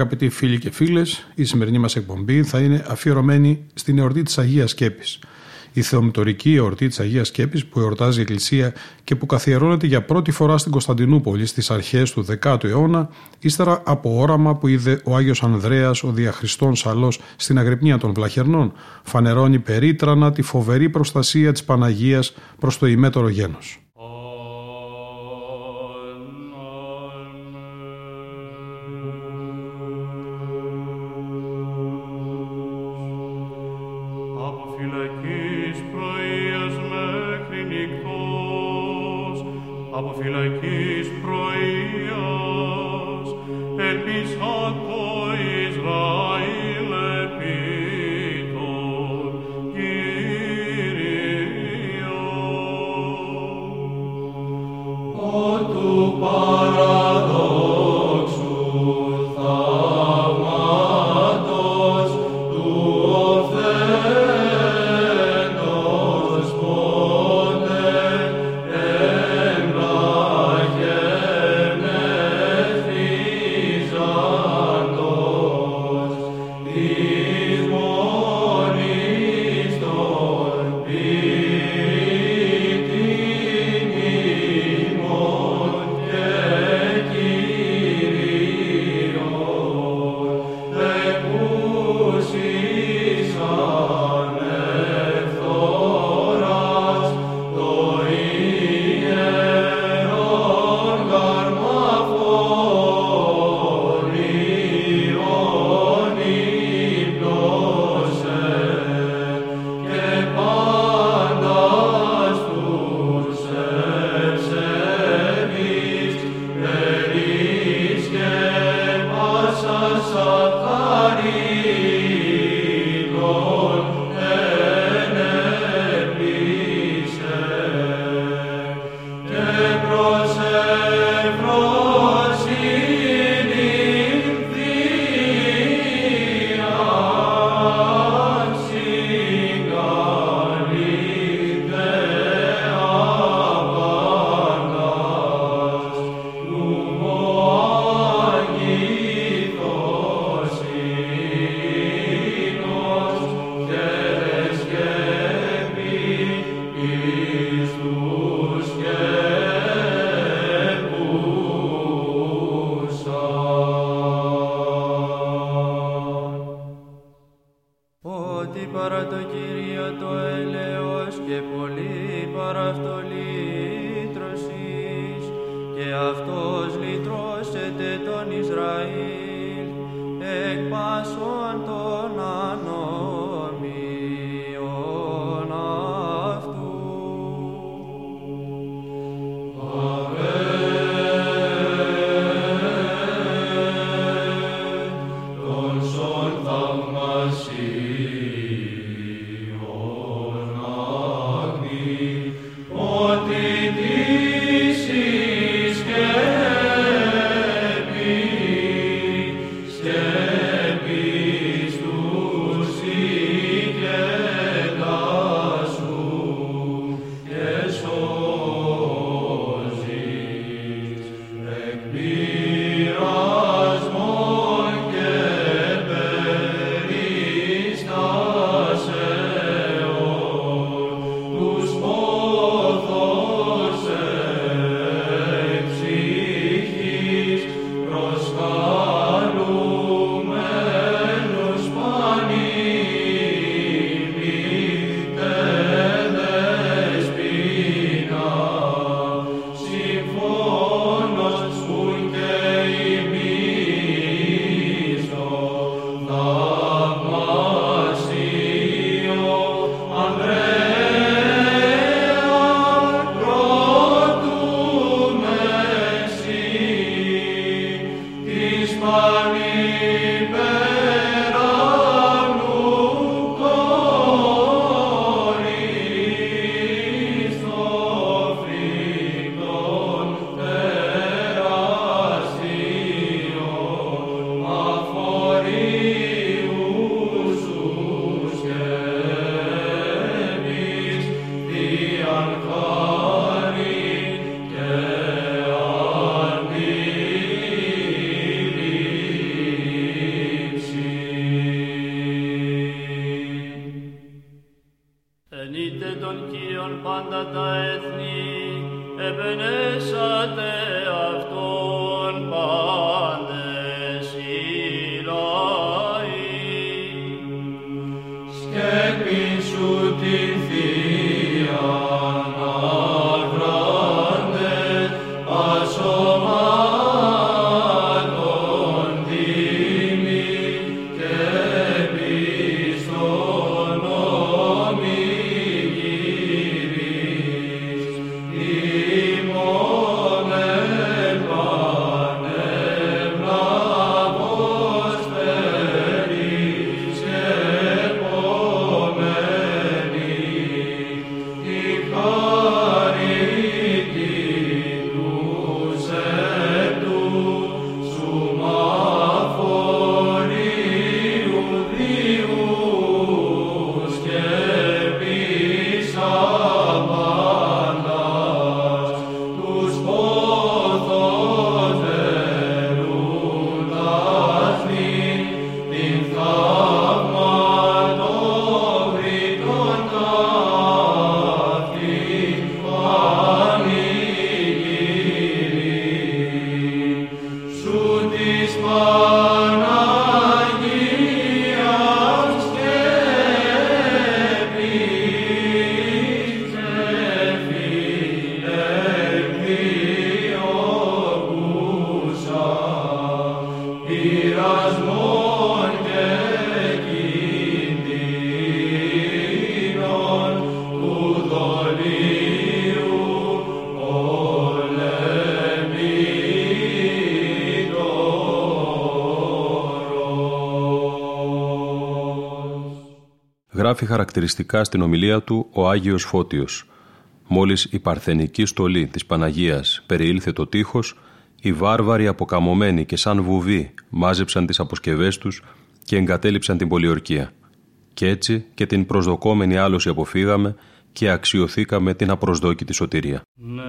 Αγαπητοί φίλοι και φίλες, η σημερινή μας εκπομπή θα είναι αφιερωμένη στην εορτή της Αγίας Σκέπης. Η θεομητορική εορτή της Αγίας Σκέπης που εορτάζει η Εκκλησία και που καθιερώνεται για πρώτη φορά στην Κωνσταντινούπολη στις αρχές του 10ου αιώνα, ύστερα από όραμα που είδε ο Άγιος Ανδρέας, ο διαχριστών Σαλός στην Αγρυπνία των Βλαχερνών, φανερώνει περίτρανα τη φοβερή προστασία της Παναγίας προς το ημέτωρο γένος. Γράφει χαρακτηριστικά στην ομιλία του ο Άγιος Φώτιος. Μόλις η παρθενική στολή της Παναγίας περιήλθε το τείχος, οι βάρβαροι αποκαμωμένοι και σαν βουβοί μάζεψαν τις αποσκευές τους και εγκατέλειψαν την πολιορκία. Κι έτσι και την προσδοκόμενη άλωση αποφύγαμε και αξιοθήκαμε την απροσδόκητη σωτηρία. Ναι,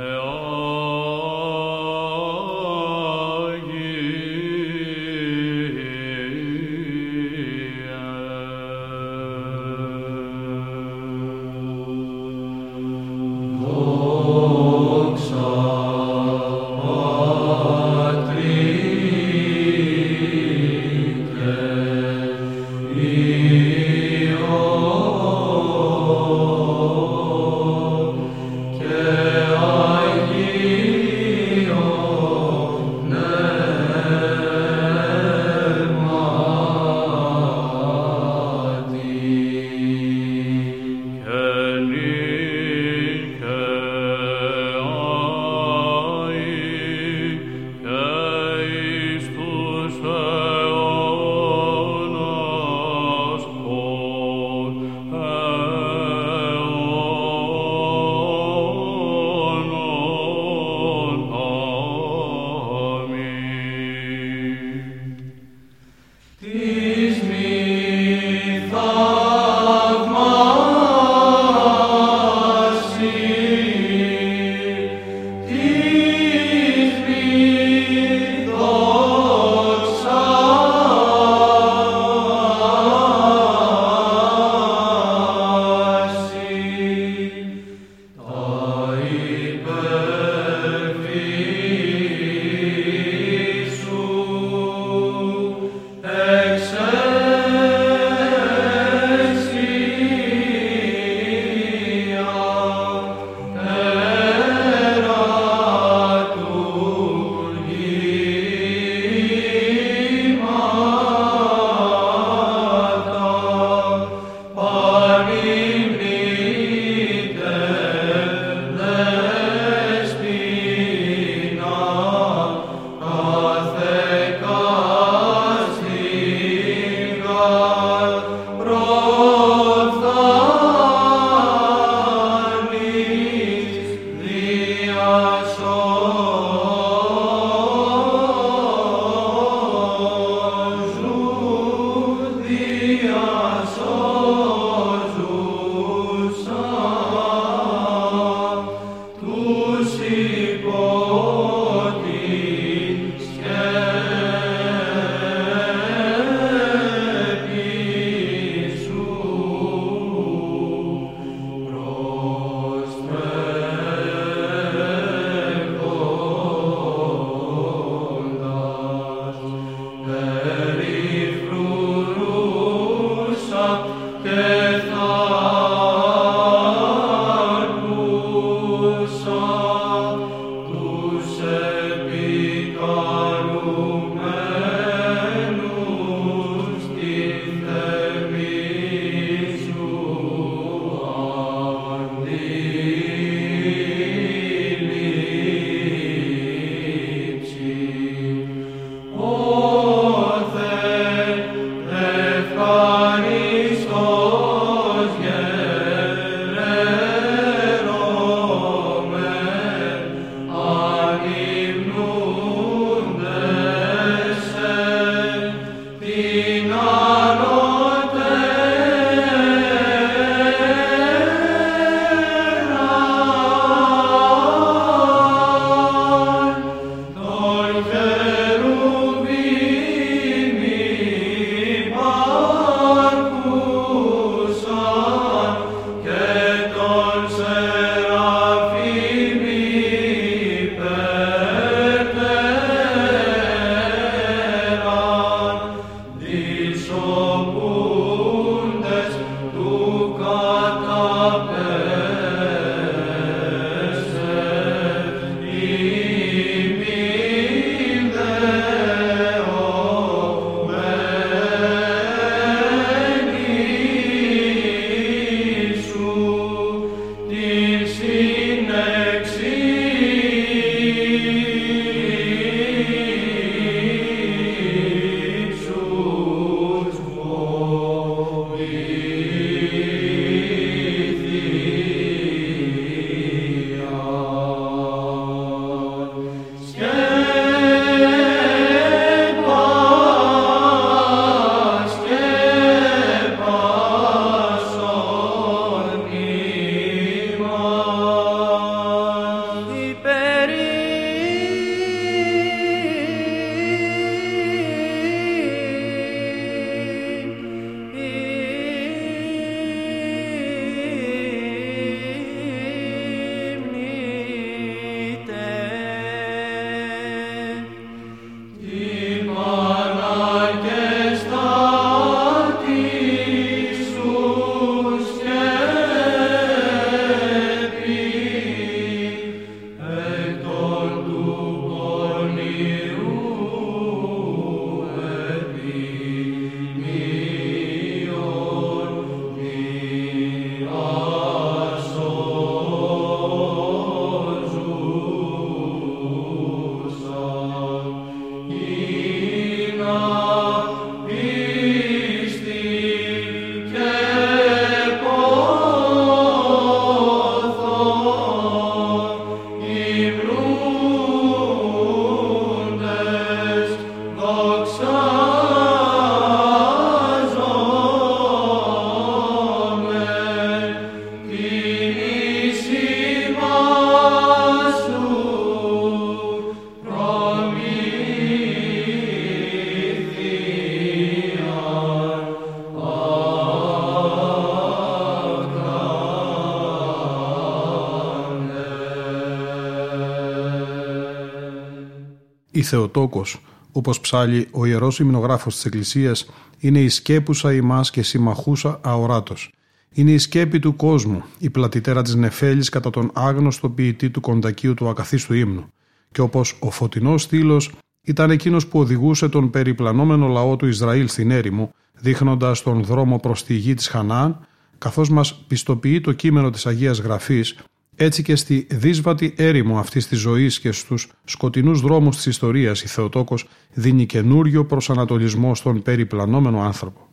Θεοτόκος, όπως ψάλει ο Ιερός Υμνογράφος της Εκκλησίας, είναι η σκέπουσα ημάς και συμμαχούσα αοράτος. Είναι η σκέπη του κόσμου, η πλατιτέρα της νεφέλης κατά τον άγνωστο ποιητή του κοντακίου του ακαθίστου ύμνου. Και όπως ο φωτεινός στήλος ήταν εκείνος που οδηγούσε τον περιπλανόμενο λαό του Ισραήλ στην έρημο, δείχνοντας τον δρόμο προς τη γη της Χανάν, καθώς μας πιστοποιεί το κείμενο της Αγίας Γραφής έτσι και στη δύσβατη έρημο αυτής της ζωής και στους σκοτεινούς δρόμους της ιστορίας η Θεοτόκος δίνει καινούριο προσανατολισμό στον περιπλανόμενο άνθρωπο.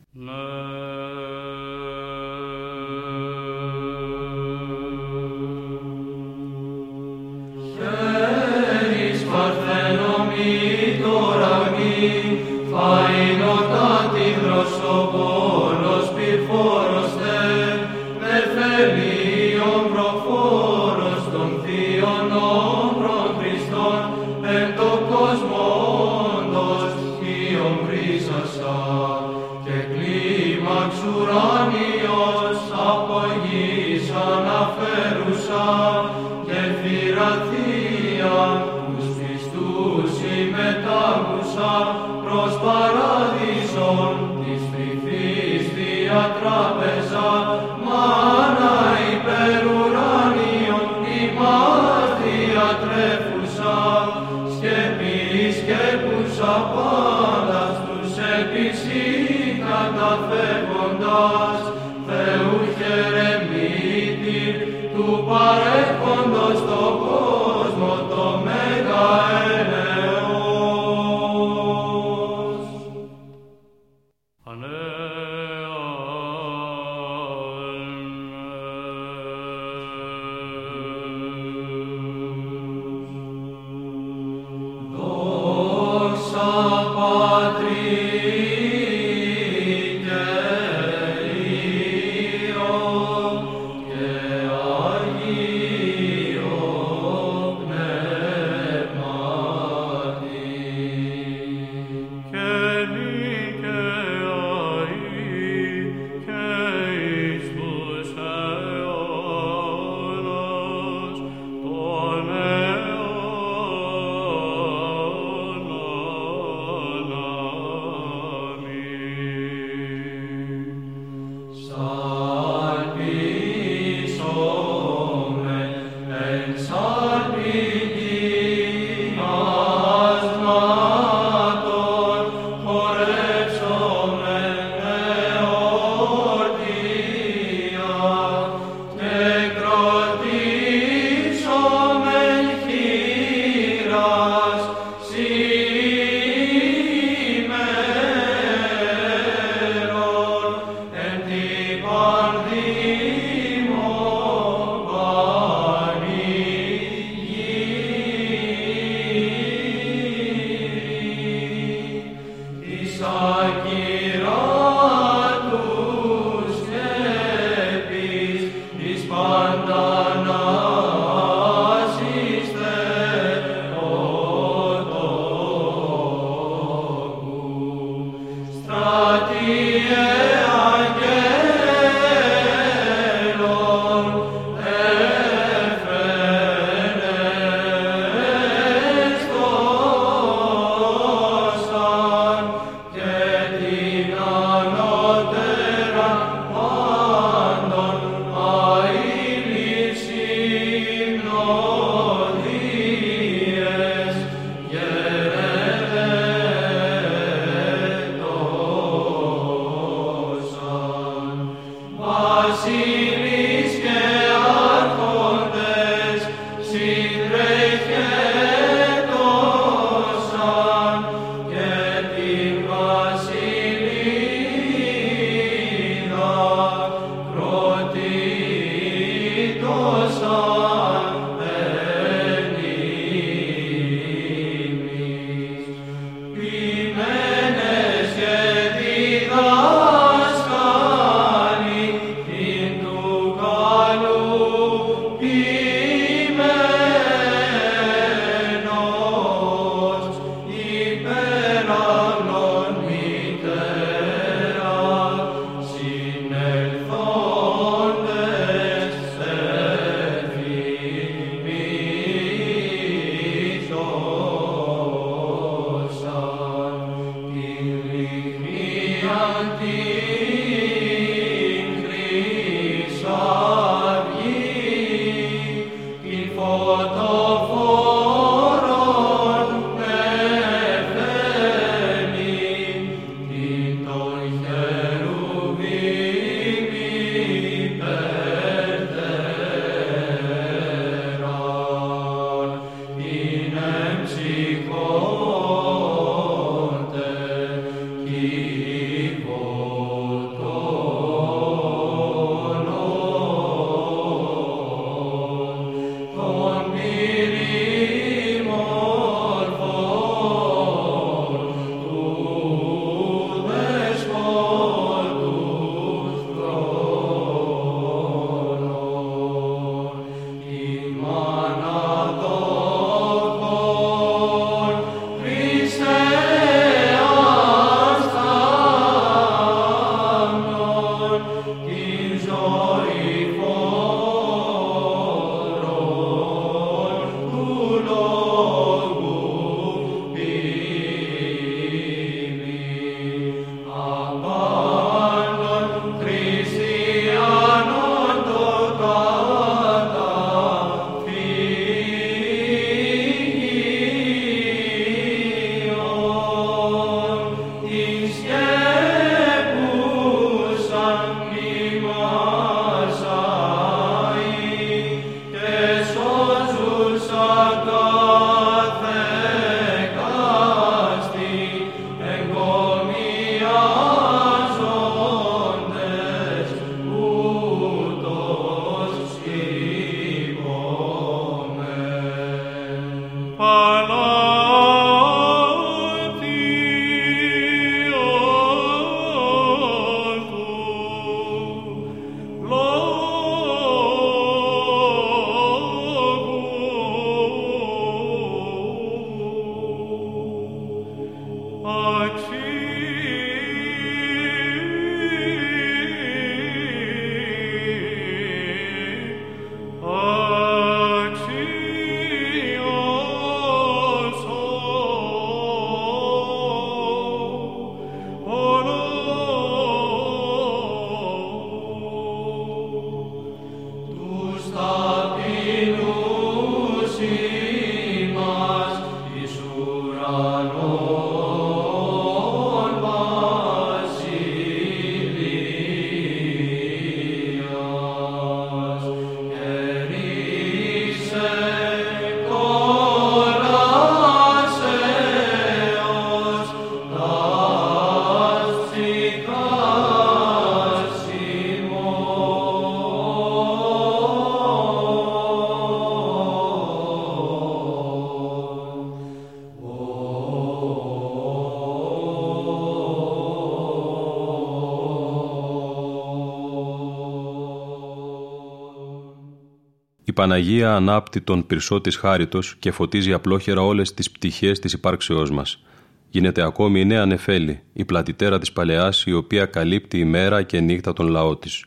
Παναγία ανάπτει τον πυρσό της χάριτος και φωτίζει απλόχερα όλες τις πτυχές της υπάρξεώς μας. Γίνεται ακόμη η νέα νεφέλη, η πλατιτέρα της Παλαιάς, η οποία καλύπτει ημέρα και νύχτα τον λαό της.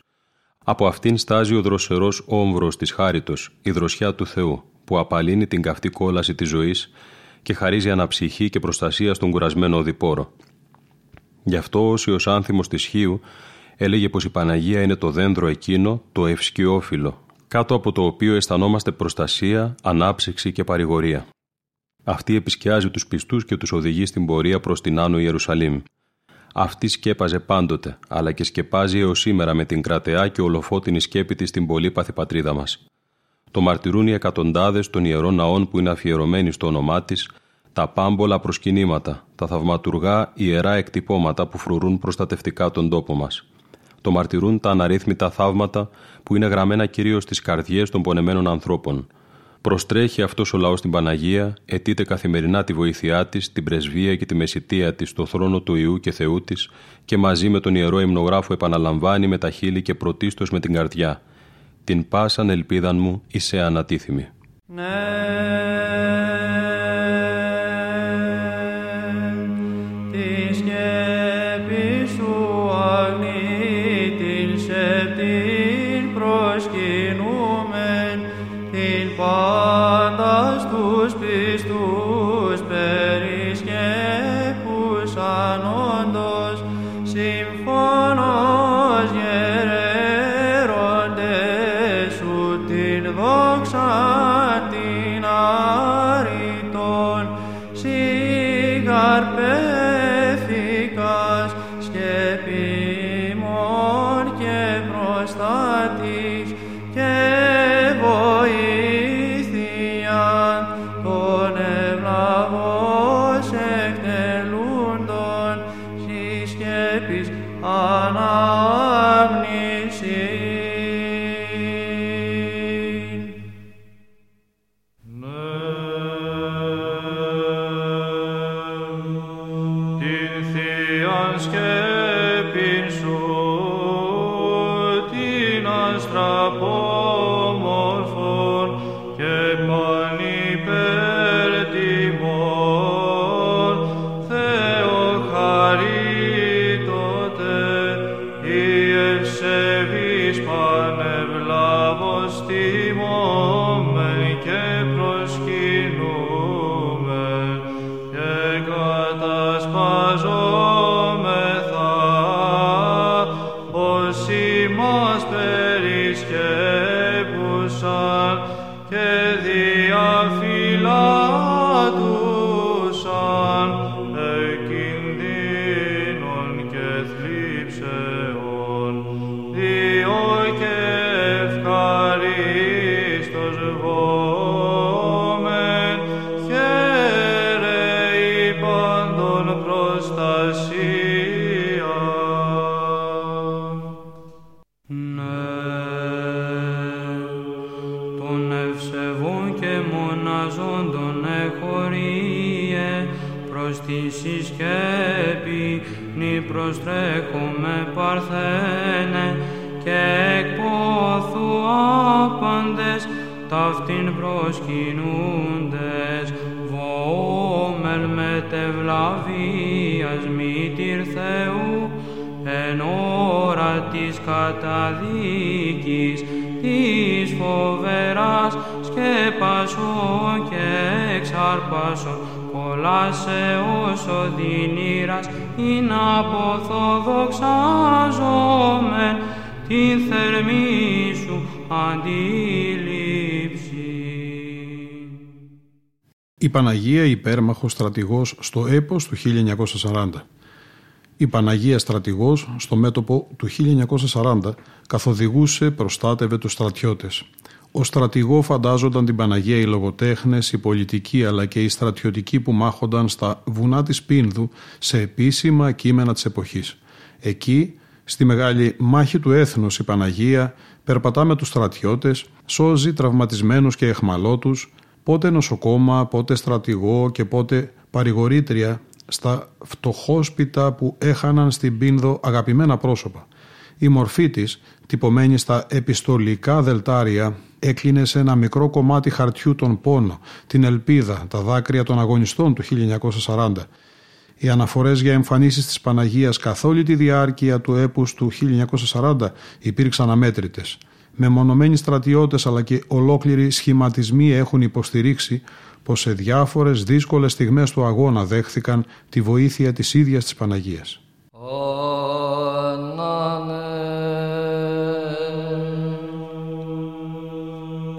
Από αυτήν στάζει ο δροσερός όμβρος της χάριτος, η δροσιά του Θεού, που απαλύνει την καυτή κόλαση της ζωής και χαρίζει αναψυχή και προστασία στον κουρασμένο οδηπόρο. Γι' αυτό ο Όσιος Άνθιμος της Χίου έλεγε πως η Παναγία είναι το δέντρο εκείνο, το ευσκιόφυλλο, κάτω από το οποίο αισθανόμαστε προστασία, ανάψυξη και παρηγορία. Αυτή επισκιάζει τους πιστούς και τους οδηγεί στην πορεία προς την Άνω Ιερουσαλήμ. Αυτή σκέπαζε πάντοτε, αλλά και σκεπάζει έως σήμερα με την κρατεά και ολοφότινη σκέπη της στην πολύπαθη πατρίδα μας. Το μαρτυρούν οι εκατοντάδες των ιερών ναών που είναι αφιερωμένοι στο όνομά της, τα πάμπολα προσκυνήματα, τα θαυματουργά ιερά εκτυπώματα που φρουρούν προστατευτικά τον τόπο μας. Το μαρτυρούν τα αναρρύθμιτα θαύματα που είναι γραμμένα κυρίως στις καρδιές των πονεμένων ανθρώπων. Προστρέχει αυτός ο λαός στην Παναγία, αιτείται καθημερινά τη βοήθειά της, την πρεσβεία και τη μεσητεία της στο θρόνο του Ιού και Θεού της και μαζί με τον Ιερό Υμνογράφο επαναλαμβάνει με τα χείλη και πρωτίστως με την καρδιά. Την πάσαν ελπίδαν μου είσαι ανατίθιμη. Ναι. τρέχουμε παρθένε και εκποθού άπαντες ταύτην προσκυνούντες. Βόμελ με τευλαβίας μήτηρ Θεού εν ώρα της καταδίκης της φοβεράς σκέπασο και εξάρπασο κολάσε όσο δυνήρας η Παναγία υπέρμαχος στρατηγός στο έπος του 1940. Η Παναγία στρατηγός στο μέτωπο του 1940 καθοδηγούσε, προστάτευε τους στρατιώτες. Ο στρατηγό φαντάζονταν την Παναγία οι λογοτέχνες, οι πολιτικοί αλλά και οι στρατιωτικοί που μάχονταν στα βουνά της Πίνδου σε επίσημα κείμενα της εποχής. Εκεί, στη μεγάλη μάχη του έθνους η Παναγία περπατά με τους στρατιώτες, σώζει τραυματισμένους και εχμαλώτους, πότε νοσοκόμα, πότε στρατηγό και πότε παρηγορήτρια στα φτωχόσπιτα που έχαναν στην Πίνδο αγαπημένα πρόσωπα. Η μορφή της, τυπωμένη στα επιστολικά δελτάρια έκλεινε σε ένα μικρό κομμάτι χαρτιού τον πόνο, την ελπίδα, τα δάκρυα των αγωνιστών του 1940. Οι αναφορές για εμφανίσεις της Παναγίας καθ' όλη τη διάρκεια του έπους του 1940 υπήρξαν αμέτρητες. Μεμονωμένοι στρατιώτες αλλά και ολόκληροι σχηματισμοί έχουν υποστηρίξει πως σε διάφορες δύσκολες στιγμές του αγώνα δέχθηκαν τη βοήθεια της ίδιας της Παναγίας.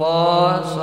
ó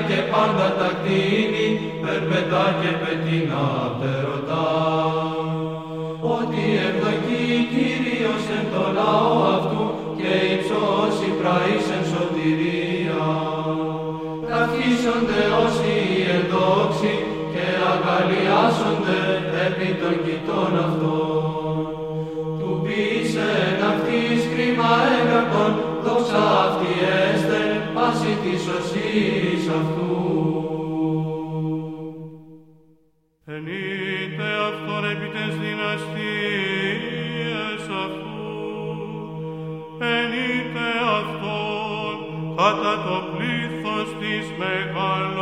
Հայ կեպան դատակտինի, պերպետակ է պետին ատերով, may our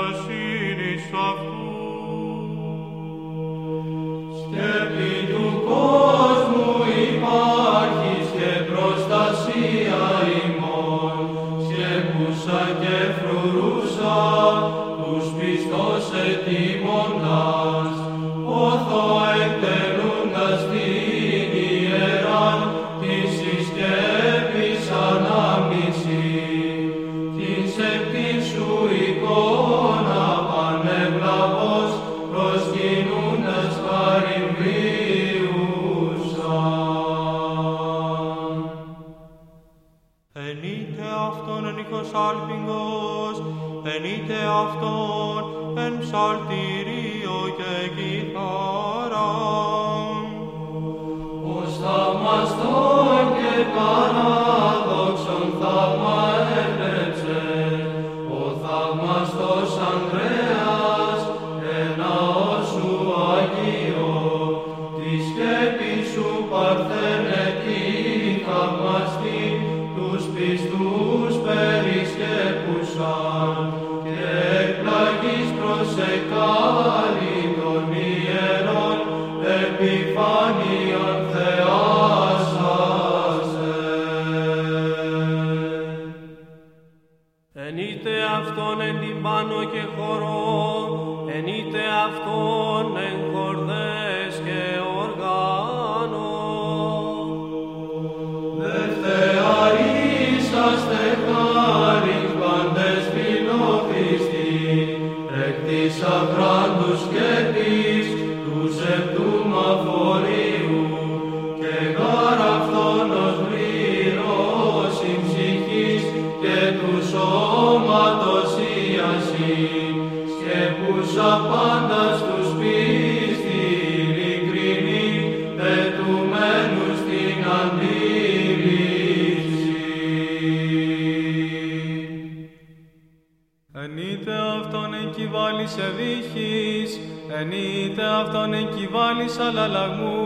a la laguna.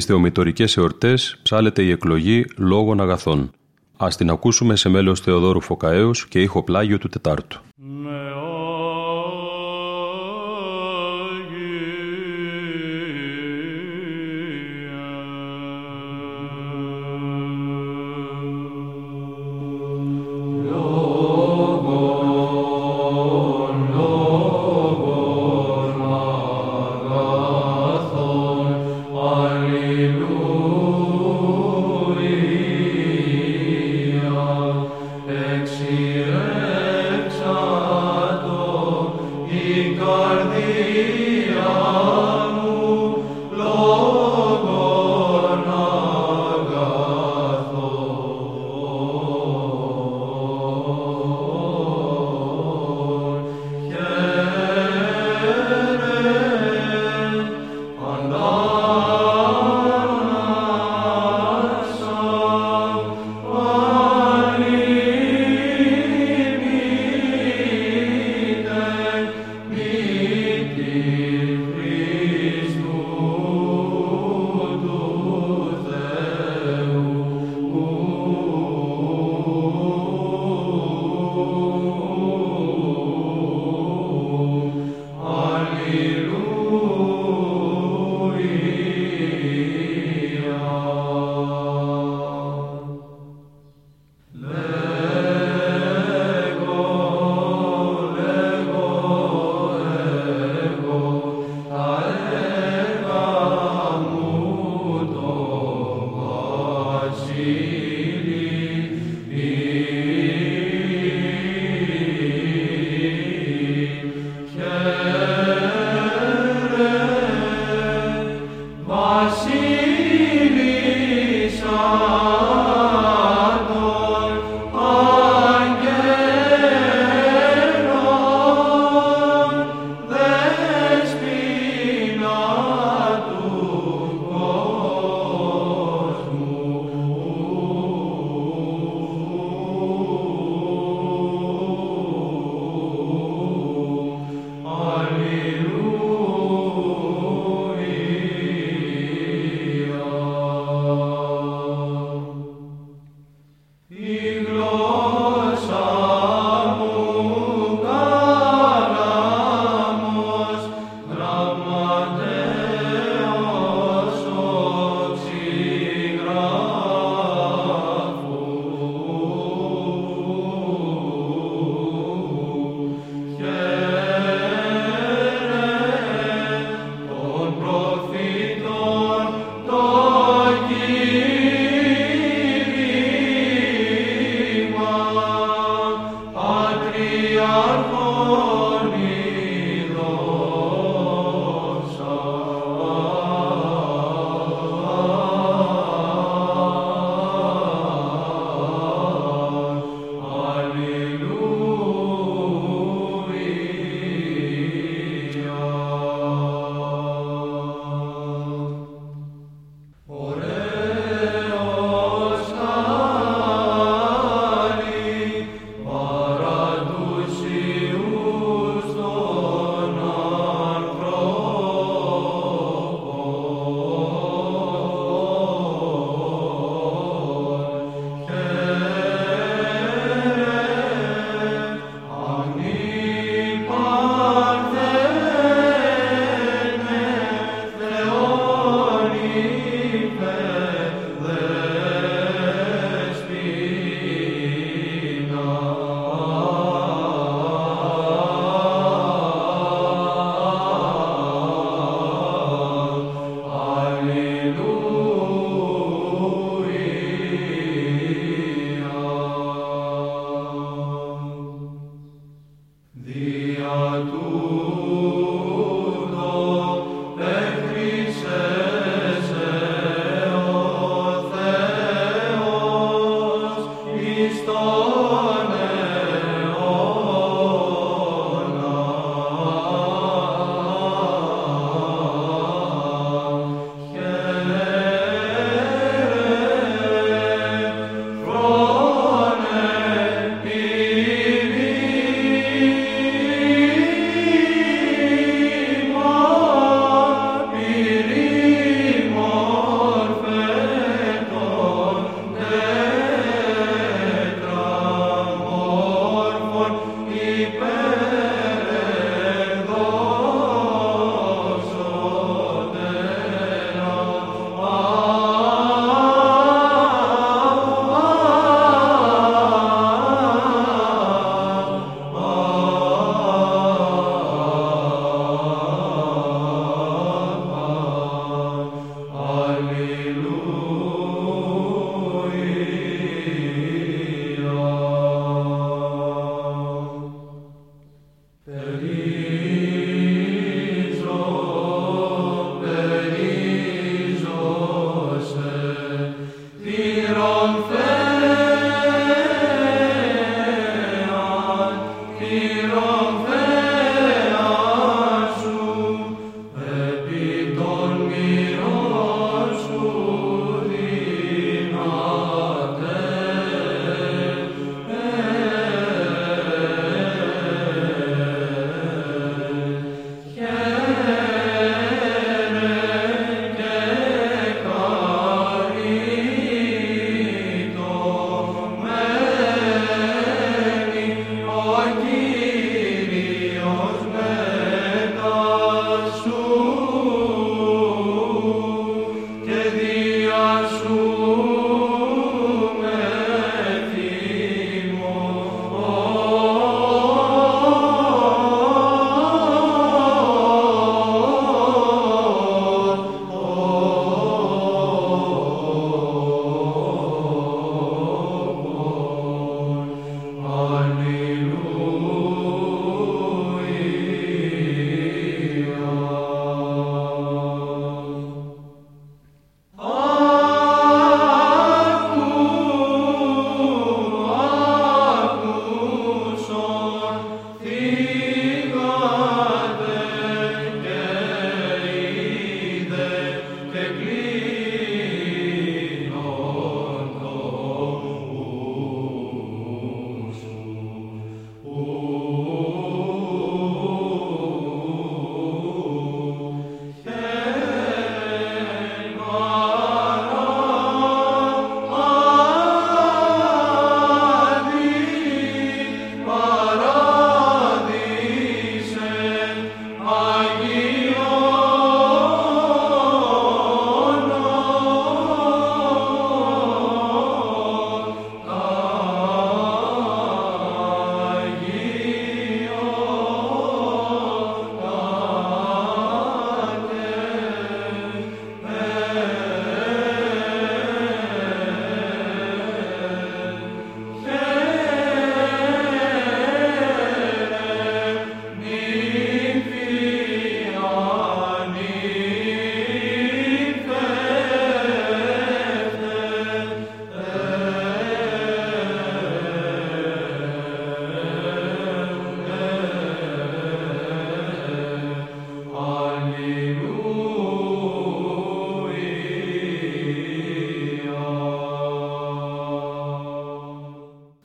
στις θεομητορικές εορτές ψάλεται η εκλογή λόγων αγαθών. Ας την ακούσουμε σε μέλος Θεοδόρου Φωκαέως και ήχο πλάγιο του Τετάρτου. Exhale.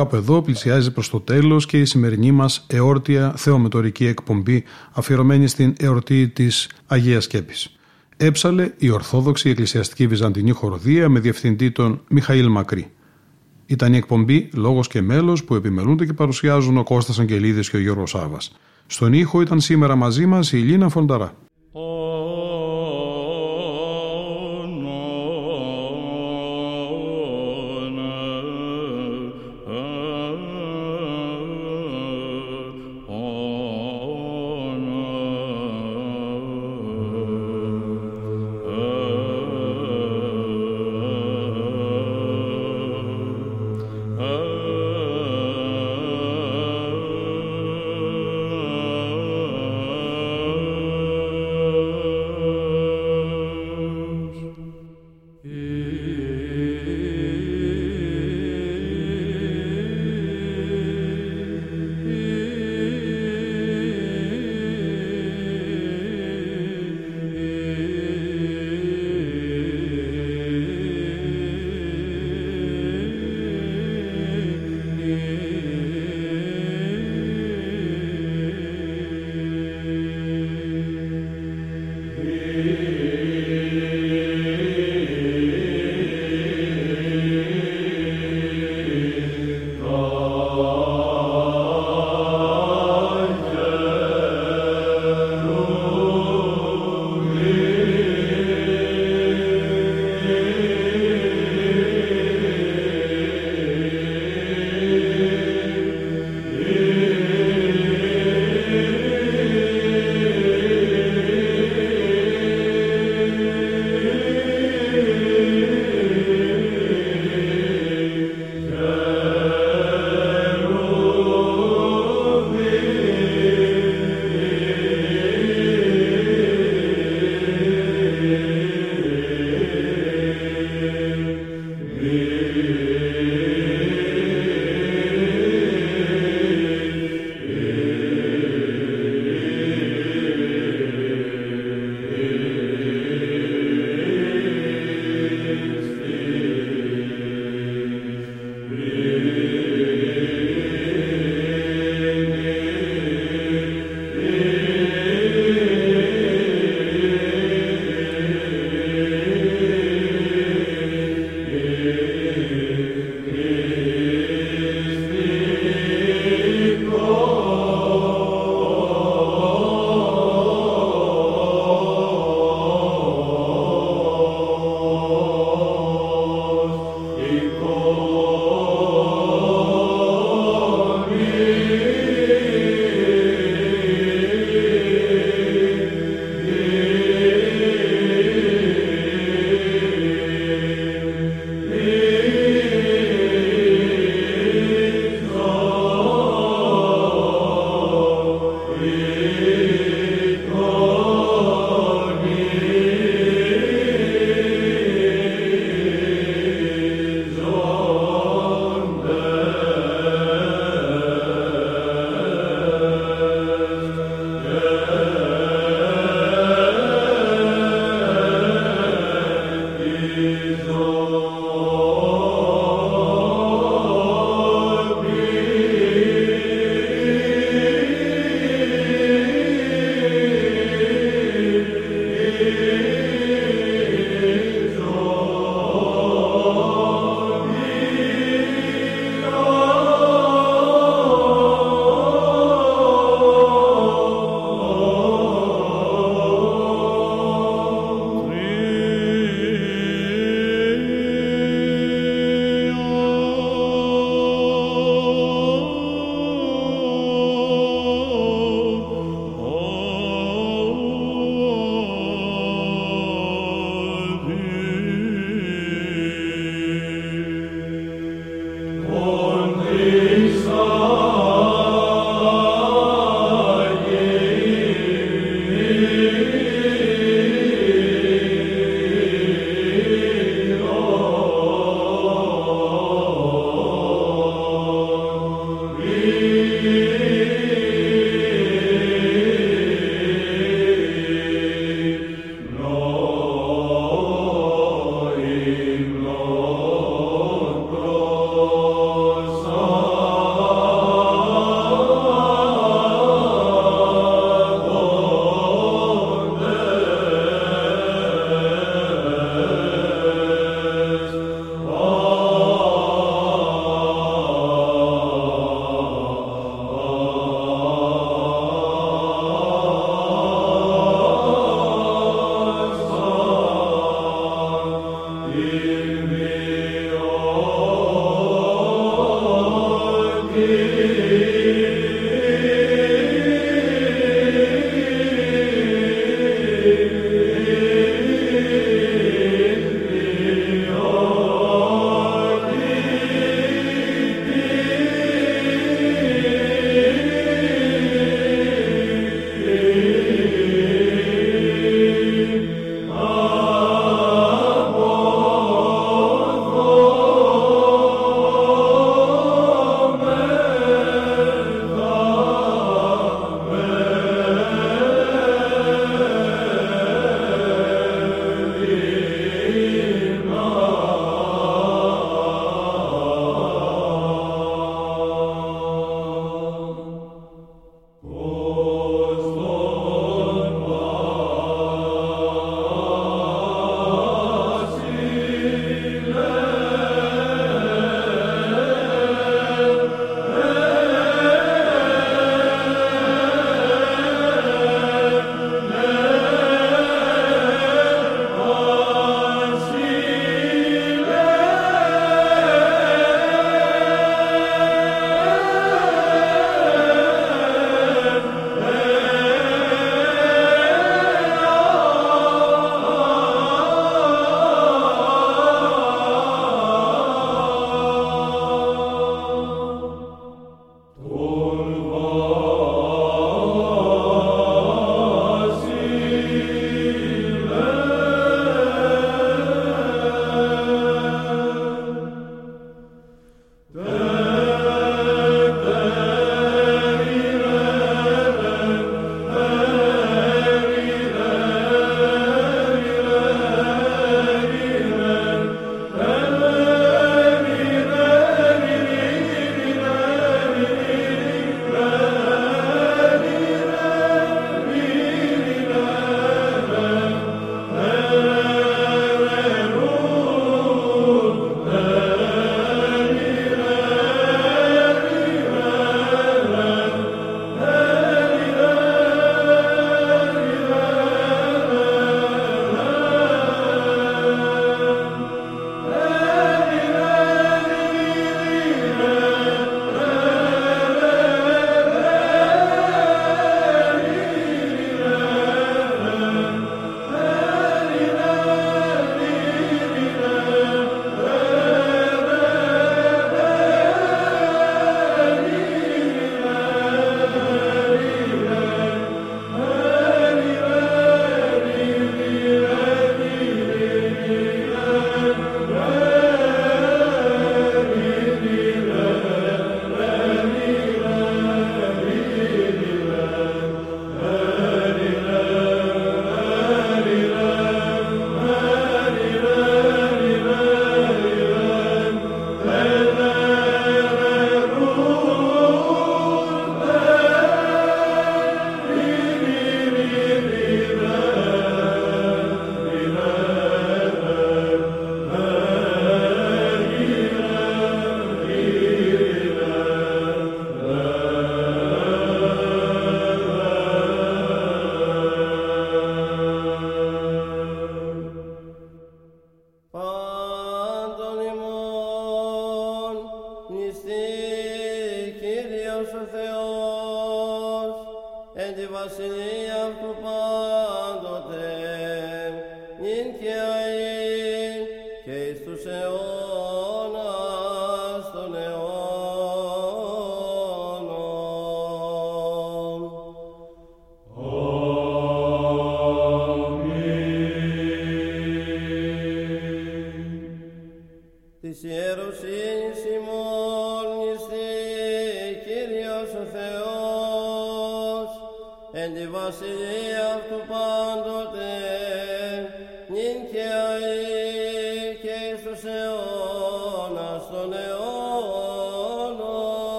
Κάπου εδώ πλησιάζει προς το τέλος και η σημερινή μας εόρτια θεομετωρική εκπομπή αφιερωμένη στην εορτή της Αγίας Σκέπης. Έψαλε η Ορθόδοξη Εκκλησιαστική Βυζαντινή Χοροδία με διευθυντή τον Μιχαήλ Μακρύ. Ήταν η εκπομπή «Λόγος και μέλος» που επιμελούνται και παρουσιάζουν ο Κώστας Αγγελίδης και ο Γιώργος Σάβας. Στον ήχο ήταν σήμερα μαζί μας η Λίνα Φονταρά.